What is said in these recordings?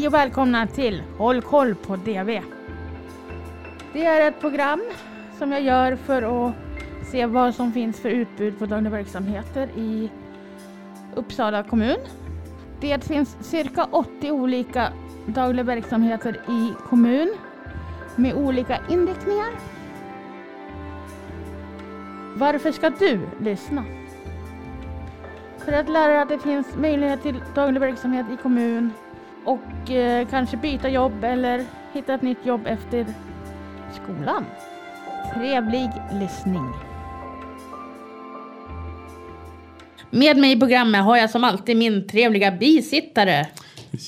Hej och välkomna till Håll koll på DV. Det är ett program som jag gör för att se vad som finns för utbud på dagliga verksamheter i Uppsala kommun. Det finns cirka 80 olika dagliga verksamheter i kommun med olika inriktningar. Varför ska du lyssna? För att lära dig att det finns möjlighet till daglig verksamhet i kommun och eh, kanske byta jobb eller hitta ett nytt jobb efter skolan. Trevlig lyssning. Med mig i programmet har jag som alltid min trevliga bisittare.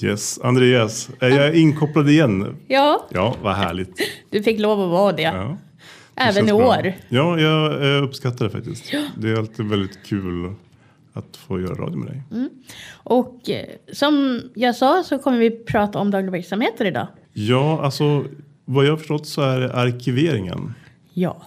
Yes, Andreas. Är jag inkopplad igen? Ja, Ja, vad härligt. du fick lov att vara det. Ja, Även i bra. år. Ja, jag eh, uppskattar det faktiskt. Det är alltid väldigt kul att få göra radio med dig. Mm. Och eh, som jag sa så kommer vi prata om dagliga verksamheter idag. Ja, alltså vad jag har förstått så är det arkiveringen. Ja.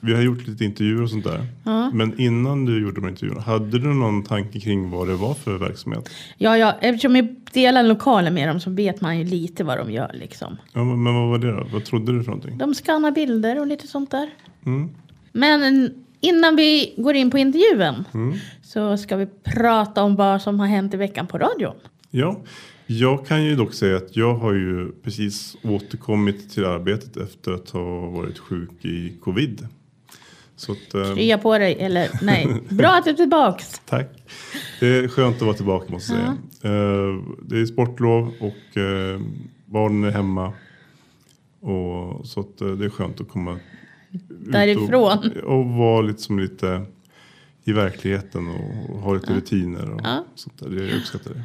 Vi har gjort lite intervjuer och sånt där. Men innan du gjorde de intervjuerna, hade du någon tanke kring vad det var för verksamhet? Ja, ja, eftersom jag delar lokalen med dem så vet man ju lite vad de gör liksom. Ja, men men vad var det då? Vad trodde du för någonting? De skannar bilder och lite sånt där. Mm. Men innan vi går in på intervjun Mm. så ska vi prata om vad som har hänt i veckan på radion. Ja, jag kan ju dock säga att jag har ju precis återkommit till arbetet efter att ha varit sjuk i covid. Så att, eh, Krya på dig, eller nej. Bra att du är tillbaks. tack. Det är skönt att vara tillbaka måste jag säga. Eh, det är sportlov och eh, barnen är hemma. Och, så att, eh, det är skönt att komma Därifrån. Och, och vara lite, som lite i verkligheten och, och ha lite rutiner. Och Ja. sånt där. Det, jag uppskattar det.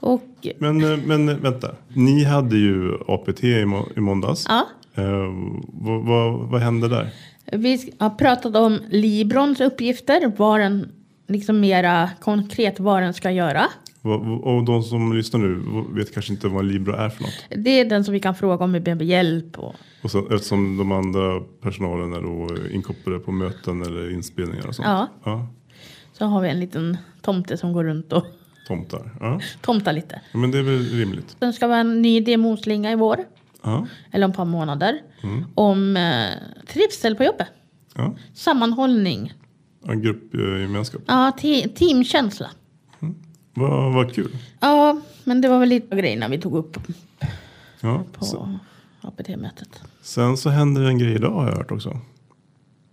Och Men, eh, men eh, vänta, ni hade ju APT i, må- i måndags. ja, Eh, vad, vad, vad hände där? vi har pratat om Librons uppgifter, vad den, liksom mera konkret vad den ska göra. Och de som lyssnar nu vet kanske inte vad Libro är för något. Det är den som vi kan fråga om vi behöver hjälp. Och, Och så, eftersom de andra personalen är då inkopplade på möten eller inspelningar och sånt. Ja. ja. så har vi en liten tomte som går runt och Tomtar. Ja. tomtar lite. ja. Men det är väl rimligt. Sen ska vi ha en ny demoslinga i vår, Ja. eller om ett par månader, Mm. om eh, trivsel på jobbet. Ja. Sammanhållning, En gruppgemenskap. ja, te- teamkänsla. Vad, vad kul. Ja, men det var väl lite av grejerna vi tog upp Ja. på Sen, APT-mötet. sen så händer det en grej idag har jag hört också.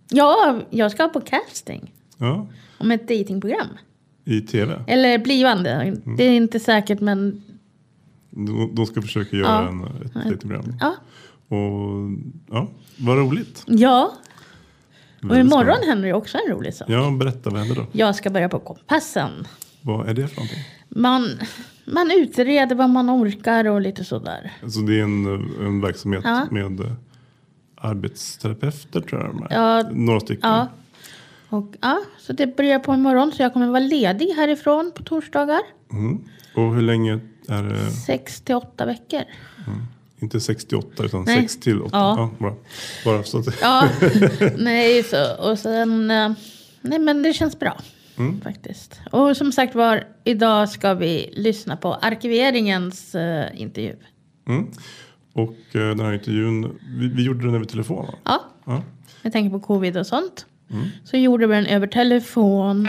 Ja, jag ska på casting Ja. om ett datingprogram. I tv. Eller blivande, Mm. det är inte säkert men De, de ska försöka göra Ja. en, ett datingprogram. ja. Och ja, vad roligt. Ja, och imorgon händer det också en rolig sak. Ja, berätta vad händer då? Jag ska börja på Kompassen. Vad är det för någonting? Man, man utreder vad man orkar och lite sådär. Alltså det är en, en verksamhet Ja. med eh, arbetsterapeuter tror jag de är. Ja. Några stycken. Ja. Och, ja, så det börjar på imorgon så jag kommer vara ledig härifrån på torsdagar. Mm. Och hur länge är det? Sex till åtta veckor. Inte 68 utan Nej. 6 till 8. Ja. Ja. bra. Bara så att Ja, nej så. Och sen, eh, nej men det känns bra. Mm. Faktiskt. Och som sagt var, idag ska vi lyssna på arkiveringens eh, intervju. mm. Och eh, den här intervjun, vi, vi gjorde den över telefon va? Ja, Ja. jag tänker på covid och sånt. Så gjorde vi den över telefon.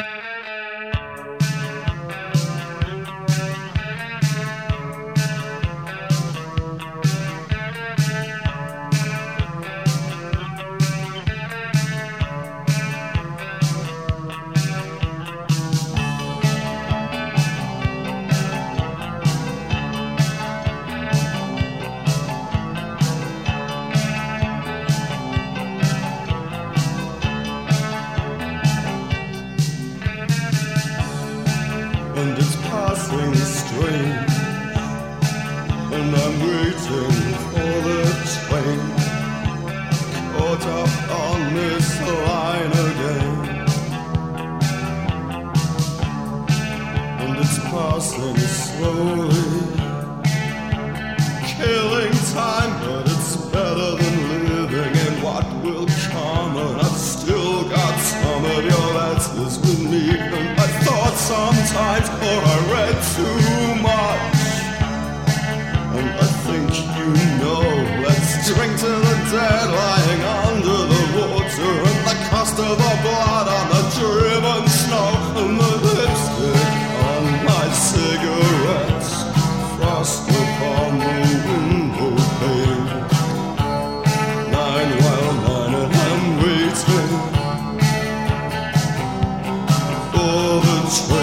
much.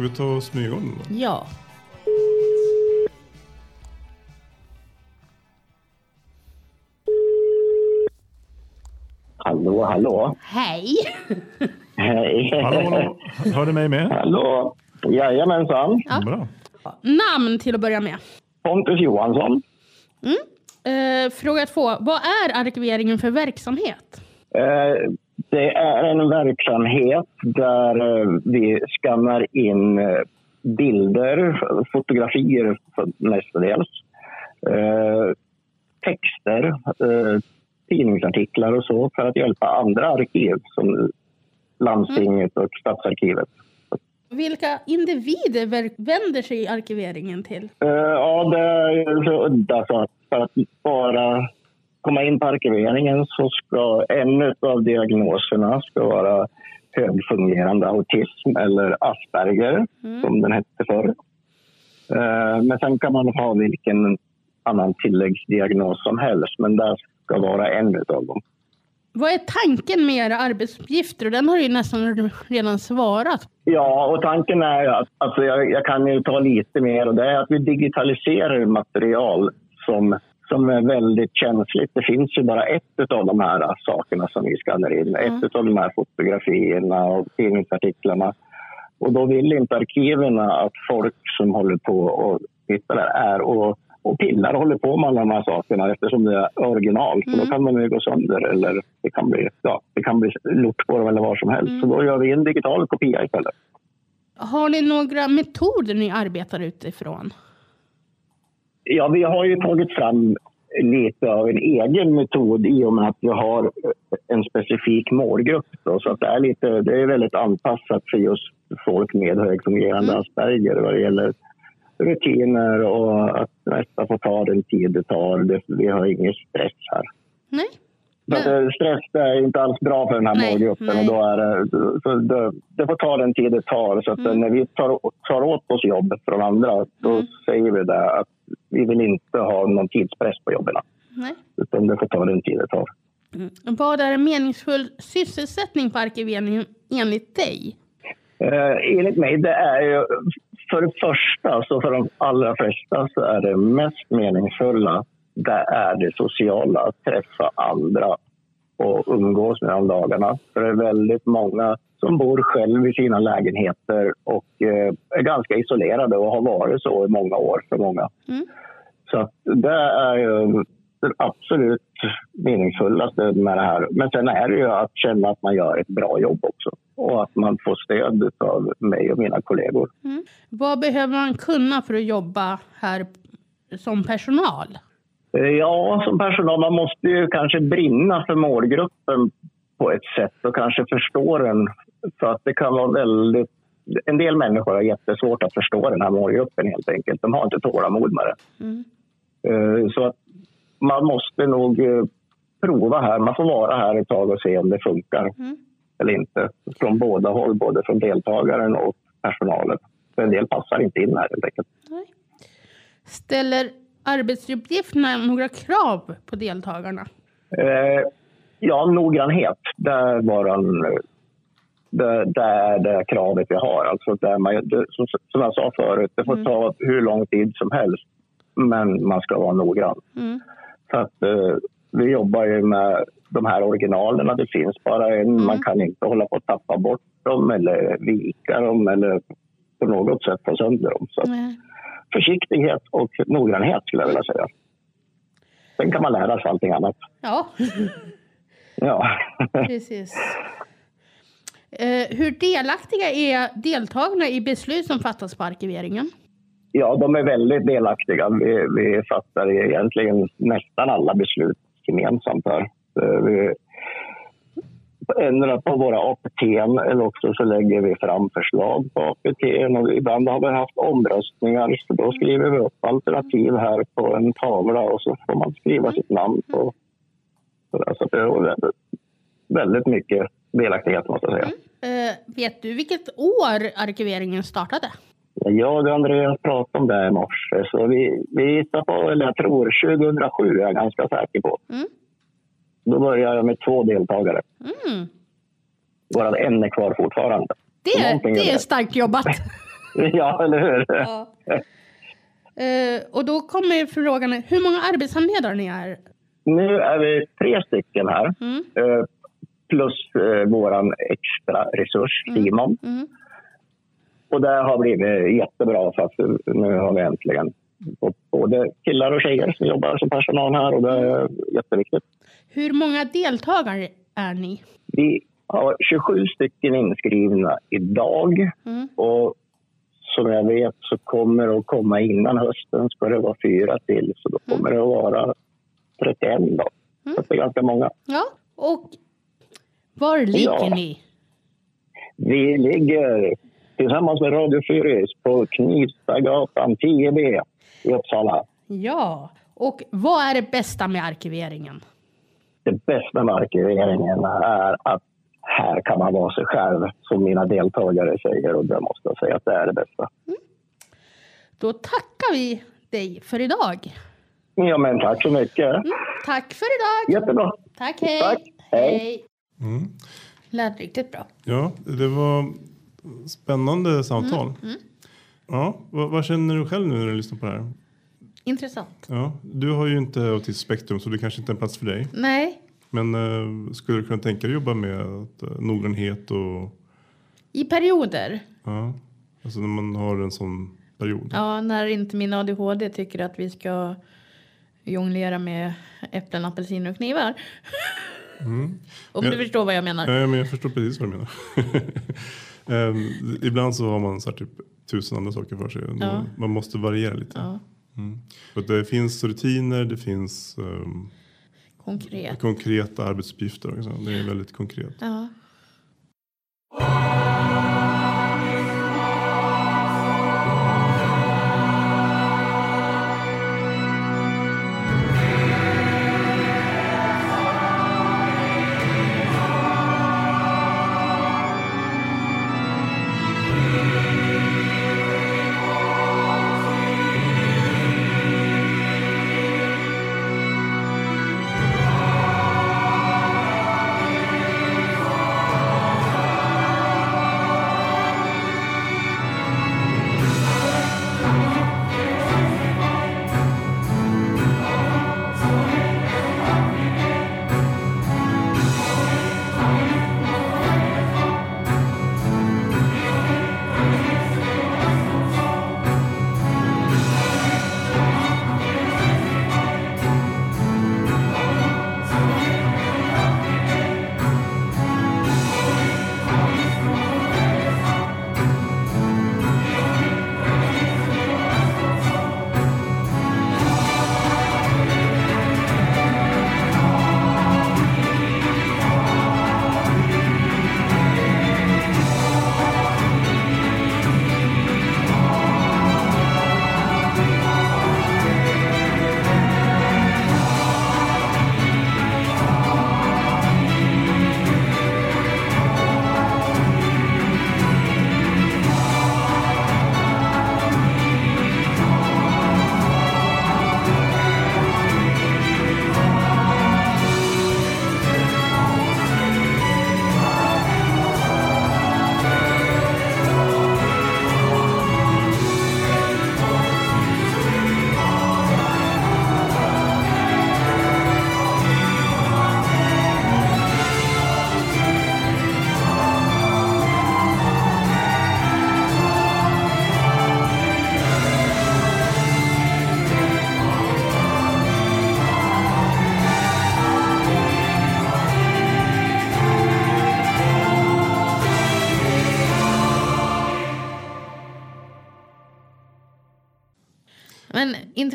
Ska vi ta och smyga om då? Ja. Hallå, hallå. Hej! Hej. Hallå, hallå. Hör du mig med? Hallå. Jajamensan. Ja. Bra. Namn till att börja med. Pontus Johansson. Eh, fråga två. Vad är arkiveringen för verksamhet? Eh, Det är en verksamhet där eh, vi skannar in eh, bilder, fotografier mestadels, eh, texter, tidningsartiklar och så för att hjälpa andra arkiv som landstinget och stadsarkivet. Vilka individer vänder sig arkiveringen till? Ja, det är så udda så att bara komma in på arkiveringen så ska en av diagnoserna ska vara högfungerande autism eller Asperger, som den hette förr. Eh, Men sen kan man ha vilken annan tilläggsdiagnos som helst, men det ska vara en av dem. Vad är tanken med era arbetsuppgifter? Den har du ju nästan redan svarat. Ja, och tanken är att alltså jag, jag kan ju ta lite mer och det är att vi digitaliserar material som, som är väldigt känsligt. Det finns ju bara ett av de här sakerna som vi skannar in. Ett av de här fotografierna och tidningsartiklarna. Och då vill inte arkiven att folk som håller på och tittar där är och, och pillar håller på med alla de här sakerna eftersom det är original. Så då kan de ju gå sönder eller det kan bli, ja, det kan bli lort på dem eller vad som helst. Så då gör vi en digital kopia istället. Har ni några metoder ni arbetar utifrån? Ja, vi har ju tagit fram lite av en egen metod i och med att vi har en specifik målgrupp. Då, så att det, är lite, det är väldigt anpassat för just folk med högfungerande Asperger vad det gäller rutiner och att nästa får ta den tid det tar. Det, vi har ingen stress här. Så eh, stress det är inte alls bra för den här Nej, målgruppen. nej. Och då är det, så det, det får ta den tid det tar. Så att Mm. när vi tar, tar åt oss jobb från andra, då Mm. säger vi det att vi vill inte ha någon tidspress på jobben. Nej. Utan det får ta den tid det tar. Vad är en meningsfull sysselsättning på arkiveringen enligt dig? Eh, enligt mig, det är ju för det första, så för de allra flesta, så är det mest meningsfulla, det är det sociala, att träffa andra och umgås med de dagarna. För det är väldigt många som bor själv i sina lägenheter och eh, är ganska isolerade och har varit så i många år för många. Mm. Så det är ju det absolut meningsfullaste med det här. Men sen är det ju att känna att man gör ett bra jobb också och att man får stöd av mig och mina kollegor. Vad behöver man kunna för att jobba här som personal? Eh, Ja, som personal, man måste ju kanske brinna för målgruppen på ett sätt och kanske förstå den. Så att det kan vara väldigt... En del människor har jättesvårt att förstå den här målgruppen helt enkelt. De har inte tålamod med det. Mm. Eh, Så att man måste nog eh, prova här. Man får vara här ett tag och se om det funkar Mm. eller inte. Från båda håll, både från deltagaren och personalen. För en del passar inte in här helt enkelt. Nej. Ställer arbetsuppgifterna några krav på deltagarna? Eh, ja, noggrannhet. Det är, det, det det kravet vi har. Alltså där man, det, som, som jag sa förut, det får Mm. ta hur lång tid som helst. Men man ska vara noggrann. Mm. Så att, eh, vi jobbar ju med de här originalerna. Det finns bara en. Mm. Man kan inte hålla på att tappa bort dem eller vika dem eller på något sätt få sönder dem. Så att. Försiktighet och noggrannhet skulle jag vilja säga. Sen kan man lära sig allting annat. Ja, Ja. precis. Eh, hur delaktiga är deltagarna i beslut som fattas på arkiveringen? Ja, de är väldigt delaktiga. Vi, vi fattar egentligen nästan alla beslut gemensamt här. Eh, Vi ändrar på våra APT eller också så lägger vi fram förslag på APT. Och ibland har vi haft omröstningar så då skriver vi upp alternativ här på en tavla och så får man skriva sitt namn på. Så det är väldigt- mycket delaktighet måste jag säga. Eh, vet du vilket år arkiveringen startade? Jag och Andreas pratade om det i morse, så vi, vi gissar på, eller jag tror 2007 är jag ganska säker på. Mm. Då började jag med två deltagare, Mm. varav en är kvar fortfarande. Det, Någonting det är är starkt jobbat. Ja, eller hur? Ja. Eh, och då kommer frågan, hur många arbetshandledare ni är? Nu är vi tre stycken här, Mm. eh, plus eh, vår extra resurs, Simon. Mm. Och det har blivit jättebra, för att nu har vi äntligen fått både killar och tjejer som jobbar som personal här och det är jätteviktigt. Hur många deltagare är ni? Vi har 27 stycken inskrivna idag Mm. och som jag vet så kommer det att komma innan hösten ska det vara fyra till så då kommer det att vara 31 då. Så det är ganska många. Ja, och var ligger Ja. ni? Vi ligger tillsammans med Radio Fyris på Knivstagatan 10B i Uppsala. Ja, och vad är det bästa med arkiveringen? Det bästa med arkiveringen är att här kan man vara sig själv, som mina deltagare säger och det måste jag säga att det är det bästa. Då tackar vi dig för idag. Ja, men tack så mycket. Tack för idag. Jättebra. Tack, hej. Tack, hej. Mm. Lät riktigt bra. Ja, det var spännande samtal. Ja, vad, vad känner du själv nu när du lyssnar på det här? Intressant. Ja, du har ju inte autismspektrum så det kanske inte är en plats för dig. Nej, Men eh, skulle du kunna tänka dig att jobba med att, eh, noggrannhet och i perioder. ja, alltså när man har en sån period? Ja, när inte min ADHD tycker att vi ska jonglera med äpplen, apelsiner och knivar. Om Ja. du förstår vad jag menar. Ja, men jag förstår precis vad du menar. Ehm, ibland så har man så här typ tusen andra saker för sig. Ja. Man måste variera lite. Ja, Mm. Och det finns rutiner, det finns um, Konkret. konkreta arbetsuppgifter. Också. Det är väldigt konkret. Ja. Thank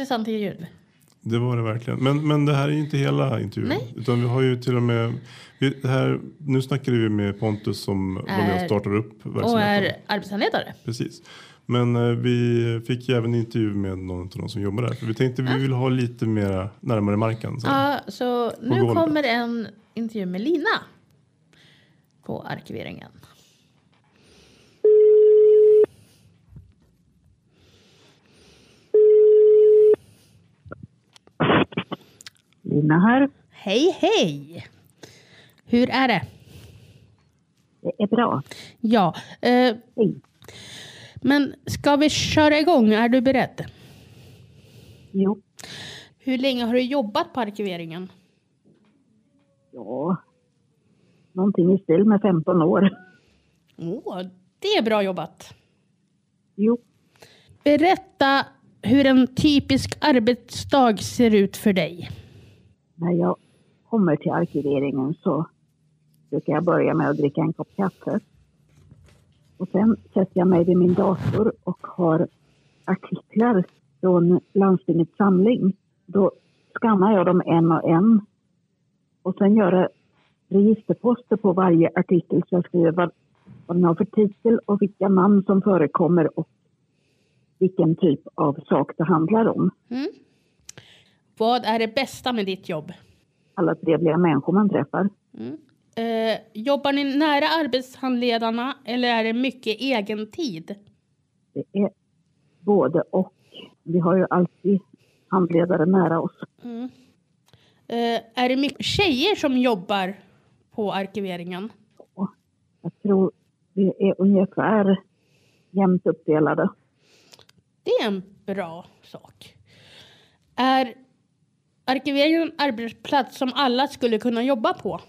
intressant intervju. Det var det verkligen. Men, men det här är inte hela intervjun. Nej. Utan vi har ju till och med... Vi, här, nu snackar vi med Pontus som var med och Är- startar upp Och verksamheten. är arbetshandledare. Precis. Men eh, vi fick ju även intervju med någon av de som jobbar där. För vi tänkte vi vill ha lite mera närmare marken. Så. Ja, så nu kommer en intervju med Lina. På arkiveringen. Lina här. Hej, hej! Hur är det? Det är bra. Ja, eh, men ska vi köra igång? Är du beredd? Jo, Hur länge har du jobbat på arkiveringen? ja. Någonting i stil med 15 år. Åh, det är bra jobbat. Jo, Berätta hur en typisk arbetsdag ser ut för dig när jag kommer till arkiveringen så brukar jag börja med att dricka en kopp kaffe. Och sen sätter jag mig vid min dator och har artiklar från landstingets samling. Då skannar jag dem en och en och sen gör jag registerposter på varje artikel så jag skriver vad, vad den har för titel och vilka namn som förekommer och vilken typ av sak det handlar om. Mm. Vad är det bästa med ditt jobb? Alla trevliga människor man träffar. Eh, jobbar ni nära arbetshandledarna eller är det mycket egen tid? Det är både och. Vi har ju alltid handledare nära oss. Eh, är det mycket tjejer som jobbar på arkiveringen? Jag tror vi är ungefär jämnt uppdelade. Det är en bra sak. Är arkiveringen en arbetsplats som alla skulle kunna jobba på?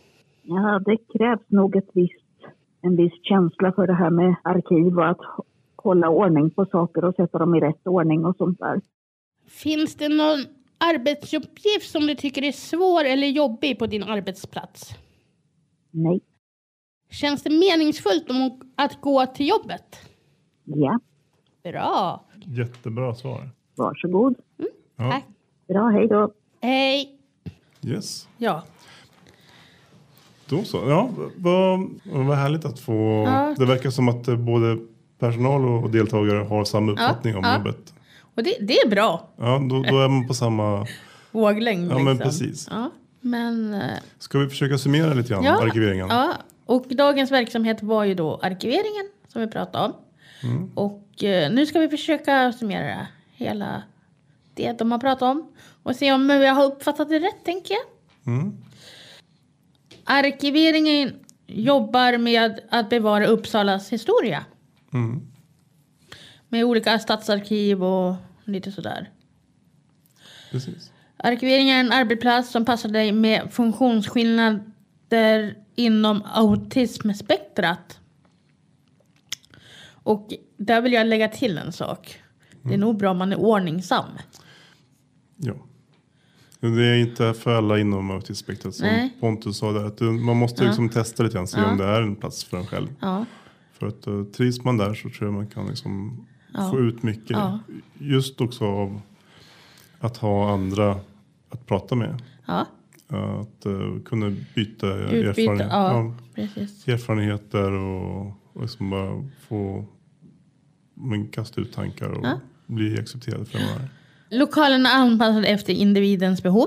Ja, det krävs nog ett visst, en viss känsla för det här med arkiv och att hålla ordning på saker och sätta dem i rätt ordning och sånt där. Finns det någon arbetsuppgift som du tycker är svår eller jobbig på din arbetsplats? Nej. Känns det meningsfullt att gå till jobbet? Ja, Bra. Jättebra svar. varsågod. Ja. Tack. Bra, hej då. Hej. Yes. Ja. Då så. Ja, vad, vad härligt att få... Ja. Det verkar som att eh, både personal och deltagare har samma uppfattning om ja. jobbet. Och det, det är bra. Ja, då, då är man på samma... Våglängd Ja, men liksom. precis. Ja, men... eh, Ska vi försöka summera lite grann, Ja, arkiveringen? Ja, och dagens verksamhet var ju då arkiveringen som vi pratade om. Mm. Och eh, nu ska vi försöka summera hela det de har pratat om. Och se om jag har uppfattat det rätt, tänker jag. Mm. Arkiveringen jobbar med att bevara Uppsalas historia. Mm. Med olika stadsarkiv och lite sådär. Precis. Arkivering är en arbetsplats som passar dig med funktionsskillnader inom autismspektrat. Och där vill jag lägga till en sak. Det är nog bra om man är ordningsam. Ja. Det är inte för alla inom autismspektrat som Nej. Pontus sa där. Att du- man måste liksom testa lite grann, se Ja. om det är en plats för en själv. Ja, För att uh, trivs man där så tror jag man kan liksom Ja. få ut mycket. Ja. Just också av att ha andra att prata med. ja. Att uh, kunna byta Utbyte. erfarenhet, Ja, erfarenheter och, och liksom bara få men, kasta ut tankar och Ja. bli accepterad för vad man är. Lokalen är anpassad efter individens behov.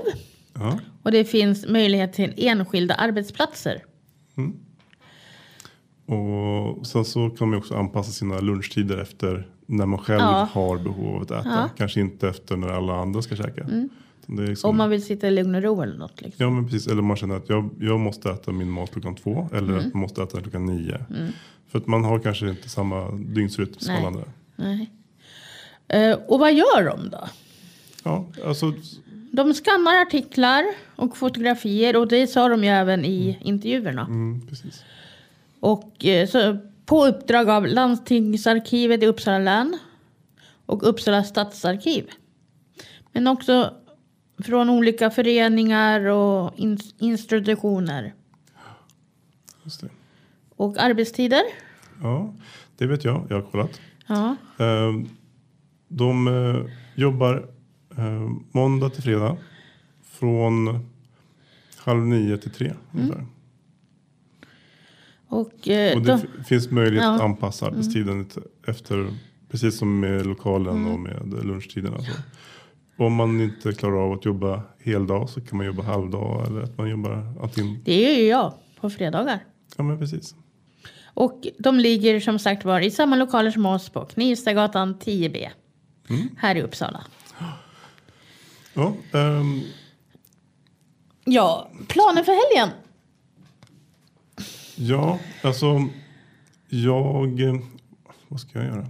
Ja. Och det finns möjlighet till enskilda arbetsplatser. Och sen så kan man också anpassa sina lunchtider efter när man själv Ja. har behov av att äta. Ja. Mm. Kanske inte efter när alla andra ska käka. Är liksom, Om man vill sitta i lugn och ro eller något. Liksom. Ja men precis, eller man känner att jag, jag måste äta min mat klockan två eller Mm. att jag måste äta klockan nio. För att man har kanske inte samma dygnsrytm som alla andra. Nej. Eh, och vad gör de då? Ja, alltså, De skannar artiklar och fotografier och det sa de ju även i intervjuerna. mm, precis. Och eh, så, på uppdrag av Landstingsarkivet i Uppsala län och Uppsala stadsarkiv. Men också från olika föreningar och in- institutioner. Just det. Och arbetstider. Ja, det vet jag, jag har kollat. Ja. Eh, De eh, jobbar Eh, måndag till fredag. Från halv nio till tre. ungefär. Och, eh, Och då, det f- finns möjlighet att Ja. anpassa arbetstiden lite efter, precis som med lokalen och med lunchtiderna. Så. Om man inte klarar av att jobba heldag så kan man jobba halvdag eller att man jobbar antingen, det är ju jag på fredagar. ja men precis. Och de ligger som sagt var i samma lokaler som oss på Knivstagatan 10B. Här i Uppsala. Ja, ehm, Ja, planen för helgen? ja, alltså jag, vad ska jag göra?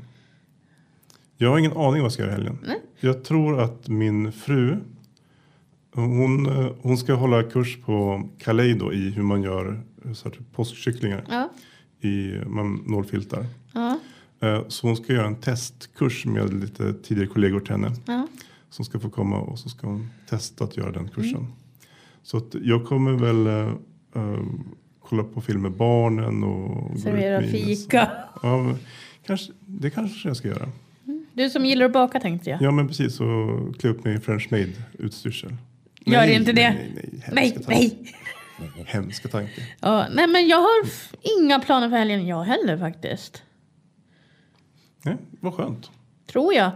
Jag har ingen aning vad jag ska göra i helgen. Jag tror att min fru, hon, hon ska hålla kurs på Kaleido i hur man gör så här, typ påskkycklingar. Ja. i man nålfiltar. Ja. Eh, Så hon ska göra en testkurs med lite tidigare kollegor till henne. ja. Som ska få komma och så ska hon testa att göra den kursen. Mm. Så jag kommer väl eh, kolla på film med barnen och Servera fika. Ja, kanske, det kanske jag ska göra. Du som gillar att baka tänkte jag. Ja men precis och klä upp mig i French Maid utstyrsel. Gör Nej, inte det. Nej, nej, Nej, hemska tanke. nej. Hemska tanke. Ja, nej, men jag har inga planer för helgen jag heller faktiskt. Nej, vad skönt. Tror jag.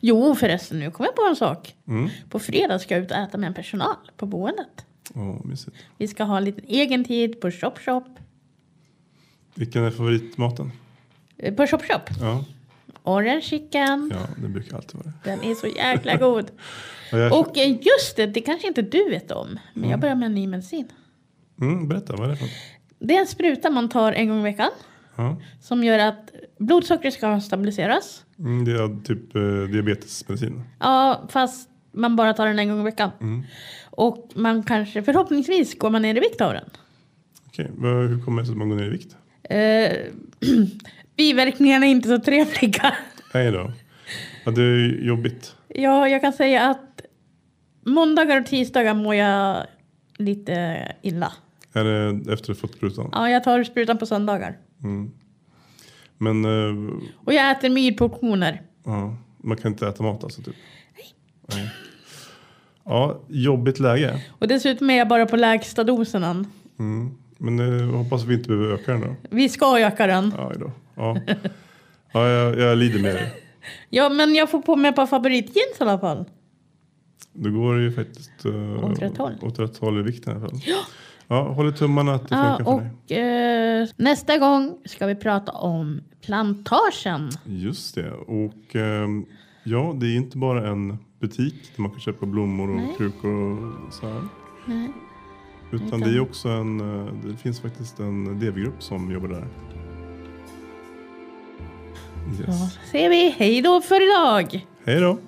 Jo förresten, nu kom jag på en sak. Mm. På fredag ska jag ut och äta med en personal på boendet. Mysigt. Vi ska ha lite egen tid på Shop Shop. Vilken är favoritmaten? Eh, På Shop Shop. Ja, Orange chicken. ja det brukar alltid vara. Den är så jäkla god. Jag, Och eh, just det, det kanske inte du vet om. Men jag börjar med en ny medicin. mm, berätta, vad är det för? Det är en spruta man tar en gång i veckan. Ja. Som gör att blodsockret ska stabiliseras. Mm, det är typ eh, diabetesmedicin. Ja, fast man bara tar den en gång i veckan. Och man kanske, förhoppningsvis går man ner i vikt av den. Okej, vad- hur kommer det sig att man går ner i vikt? Eh, biverkningarna är inte så trevliga. Nej då. Ja, det är jobbigt. Ja, jag kan säga att måndagar och tisdagar mår jag lite illa. Är det efter att ha fått sprutan? Ja, jag tar sprutan på söndagar. Men eh, Och jag äter myrportioner. ja, man kan inte äta mat alltså? Typ. Nej. Ja, jobbigt läge. Och dessutom är jag bara på lägsta dosen än. Men eh, hoppas vi inte behöver öka den då. Vi ska öka den. Ja, då. ja. ja jag, jag lider med dig. Ja, men jag får på mig ett par favoritjeans i alla fall. Då går det ju faktiskt uh, Åt rätt håll. åt rätt håll i vikten i alla fall. Ja. Ja, håller tummarna att det Ja, funkar för dig. och eh, nästa gång ska vi prata om plantagen. Just det. Och ehm, ja, det är inte bara en butik där man kan köpa blommor och Nej. krukor och så här. Nej. Utan Utan- det är också en, eh, det finns faktiskt en DV-grupp som jobbar där. Då Yes. säger vi hej då för idag. Hej då!